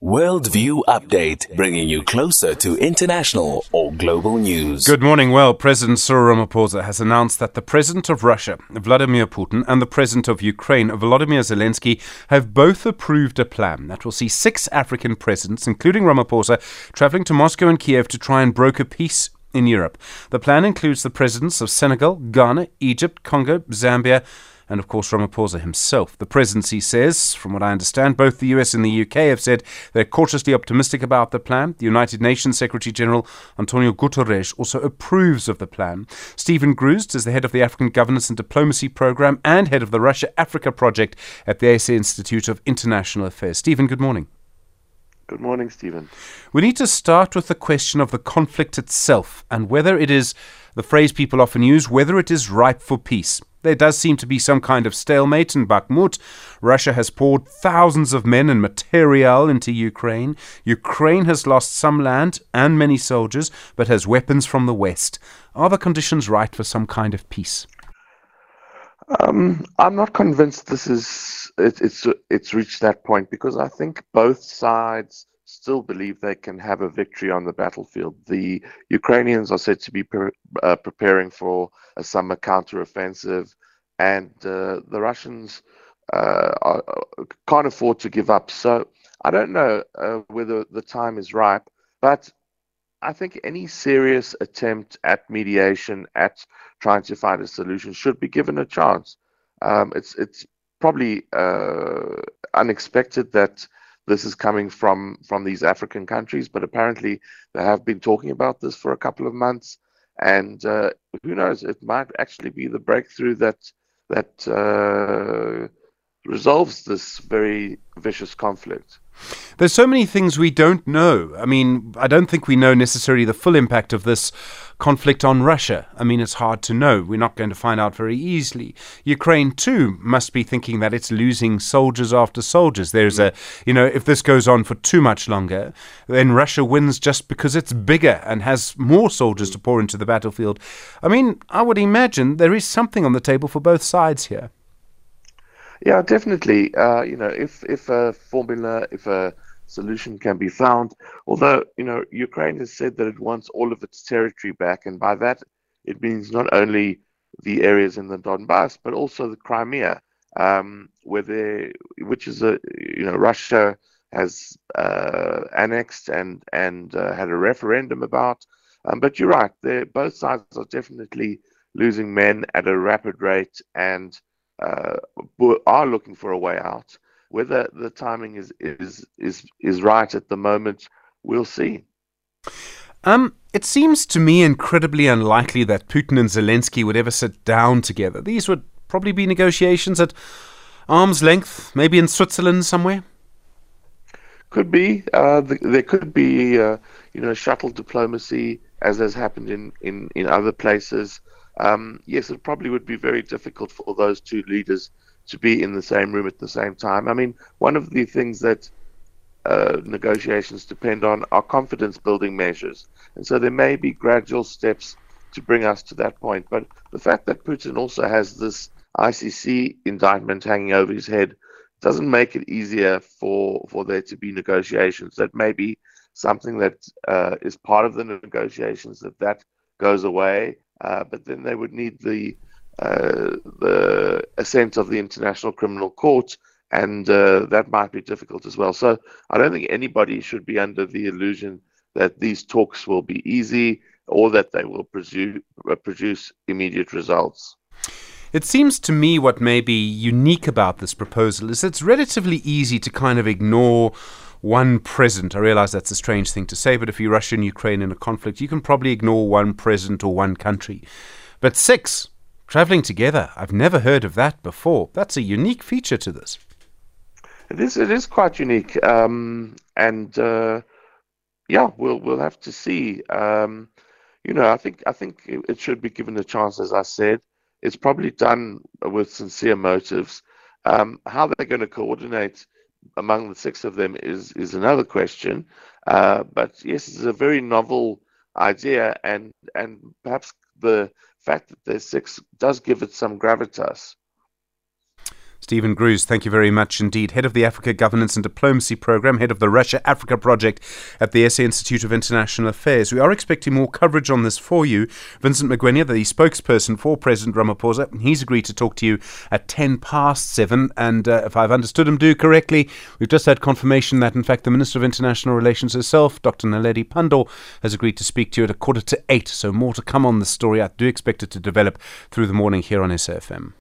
Worldview Update, bringing you closer to international or global news. Good morning. Well, President Cyril Ramaphosa has announced that the President of Russia, Vladimir Putin, and the President of Ukraine, Volodymyr Zelensky, have both approved a plan that will see six African presidents, including Ramaphosa, traveling to Moscow and Kiev to try and broker peace in Europe. The plan includes the presidents of Senegal, Ghana, Egypt, Congo, Zambia, and of course Ramaphosa himself. The presidency says, from what I understand, both the US and the UK have said they're cautiously optimistic about the plan. The United Nations Secretary General Antonio Guterres also approves of the plan. Steven Gruzd is the head of the African Governance and Diplomacy Program and head of the Russia Africa Project at the ASA Institute of International Affairs. Steven, good morning. Good morning, Stephen. We need to start with the question of the conflict itself and whether it is the phrase people often use, whether it is ripe for peace. There does seem to be some kind of stalemate in Bakhmut. Russia has poured thousands of men and material into Ukraine. Ukraine has lost some land and many soldiers, but has weapons from the West. Are the conditions right for some kind of peace? Um, I'm not convinced this is it, it's it's reached that point because I think both sides still believe they can have a victory on the battlefield. The Ukrainians are said to be pre- uh, preparing for a summer counteroffensive, and uh, the Russians uh, are, can't afford to give up. So I don't know uh, whether the time is ripe, but I think any serious attempt at mediation, at trying to find a solution, should be given a chance. Um, it's it's probably uh, unexpected that this is coming from from these African countries, but apparently they have been talking about this for a couple of months, and uh, who knows? It might actually be the breakthrough that that uh, resolves this very vicious conflict. There's so many things we don't know. I mean, I don't think we know necessarily the full impact of this conflict on Russia. I mean, it's hard to know. We're not going to find out very easily. Ukraine, too, must be thinking that it's losing soldiers after soldiers. There's a, you know, if this goes on for too much longer, then Russia wins just because it's bigger and has more soldiers to pour into the battlefield. I mean, I would imagine there is something on the table for both sides here. Yeah, definitely. Uh, you know, if if a formula, if a solution can be found, although you know Ukraine has said that it wants all of its territory back, and by that it means not only the areas in the Donbass but also the Crimea, um, where they, which is a you know Russia has uh, annexed and and uh, had a referendum about. Um, but you're right, both sides are definitely losing men at a rapid rate and uh, are looking for a way out. Whether the timing is is is is right at the moment, we'll see. Um, it seems to me incredibly unlikely that Putin and Zelensky would ever sit down together. These would probably be negotiations at arm's length, maybe in Switzerland somewhere. Could be. Uh, the, there could be, uh, you know, shuttle diplomacy, as has happened in, in, in other places um, yes, it probably would be very difficult for those two leaders to be in the same room at the same time. I mean, one of the things that uh, negotiations depend on are confidence building measures. And so there may be gradual steps to bring us to that point. But the fact that Putin also has this ICC indictment hanging over his head doesn't make it easier for, for there to be negotiations. That may be something that uh, is part of the negotiations, that that goes away uh, but then they would need the uh, the assent of the International Criminal Court, and uh, that might be difficult as well. So I don't think anybody should be under the illusion that these talks will be easy or that they will uh, produce immediate results. It seems to me what may be unique about this proposal is it's relatively easy to kind of ignore one president. I realize that's a strange thing to say, but if you Russia and Ukraine in a conflict, you can probably ignore one president or one country. But six, traveling together, I've never heard of that before. That's a unique feature to this. It is. It is quite unique, um, and uh, yeah, we'll we'll have to see. Um, you know, I think I think it should be given a chance. As I said, it's probably done with sincere motives. Um, how they're going to coordinate among the six of them is is another question. Uh, but yes, it's a very novel idea, and and perhaps the fact that there's six does give it some gravitas. Steven Gruzd, thank you very much indeed. Head of the Africa Governance and Diplomacy Program, head of the Russia Africa Project at the SA Institute of International Affairs. We are expecting more coverage on this for you. Vincent Magwenya, the spokesperson for President Ramaphosa, he's agreed to talk to you at 10 past 7. And uh, if I've understood him do correctly, we've just had confirmation that, in fact, the Minister of International Relations herself, Dr. Naledi Pandor, has agreed to speak to you at a quarter to 8. So more to come on the story. I do expect it to develop through the morning here on SAFM.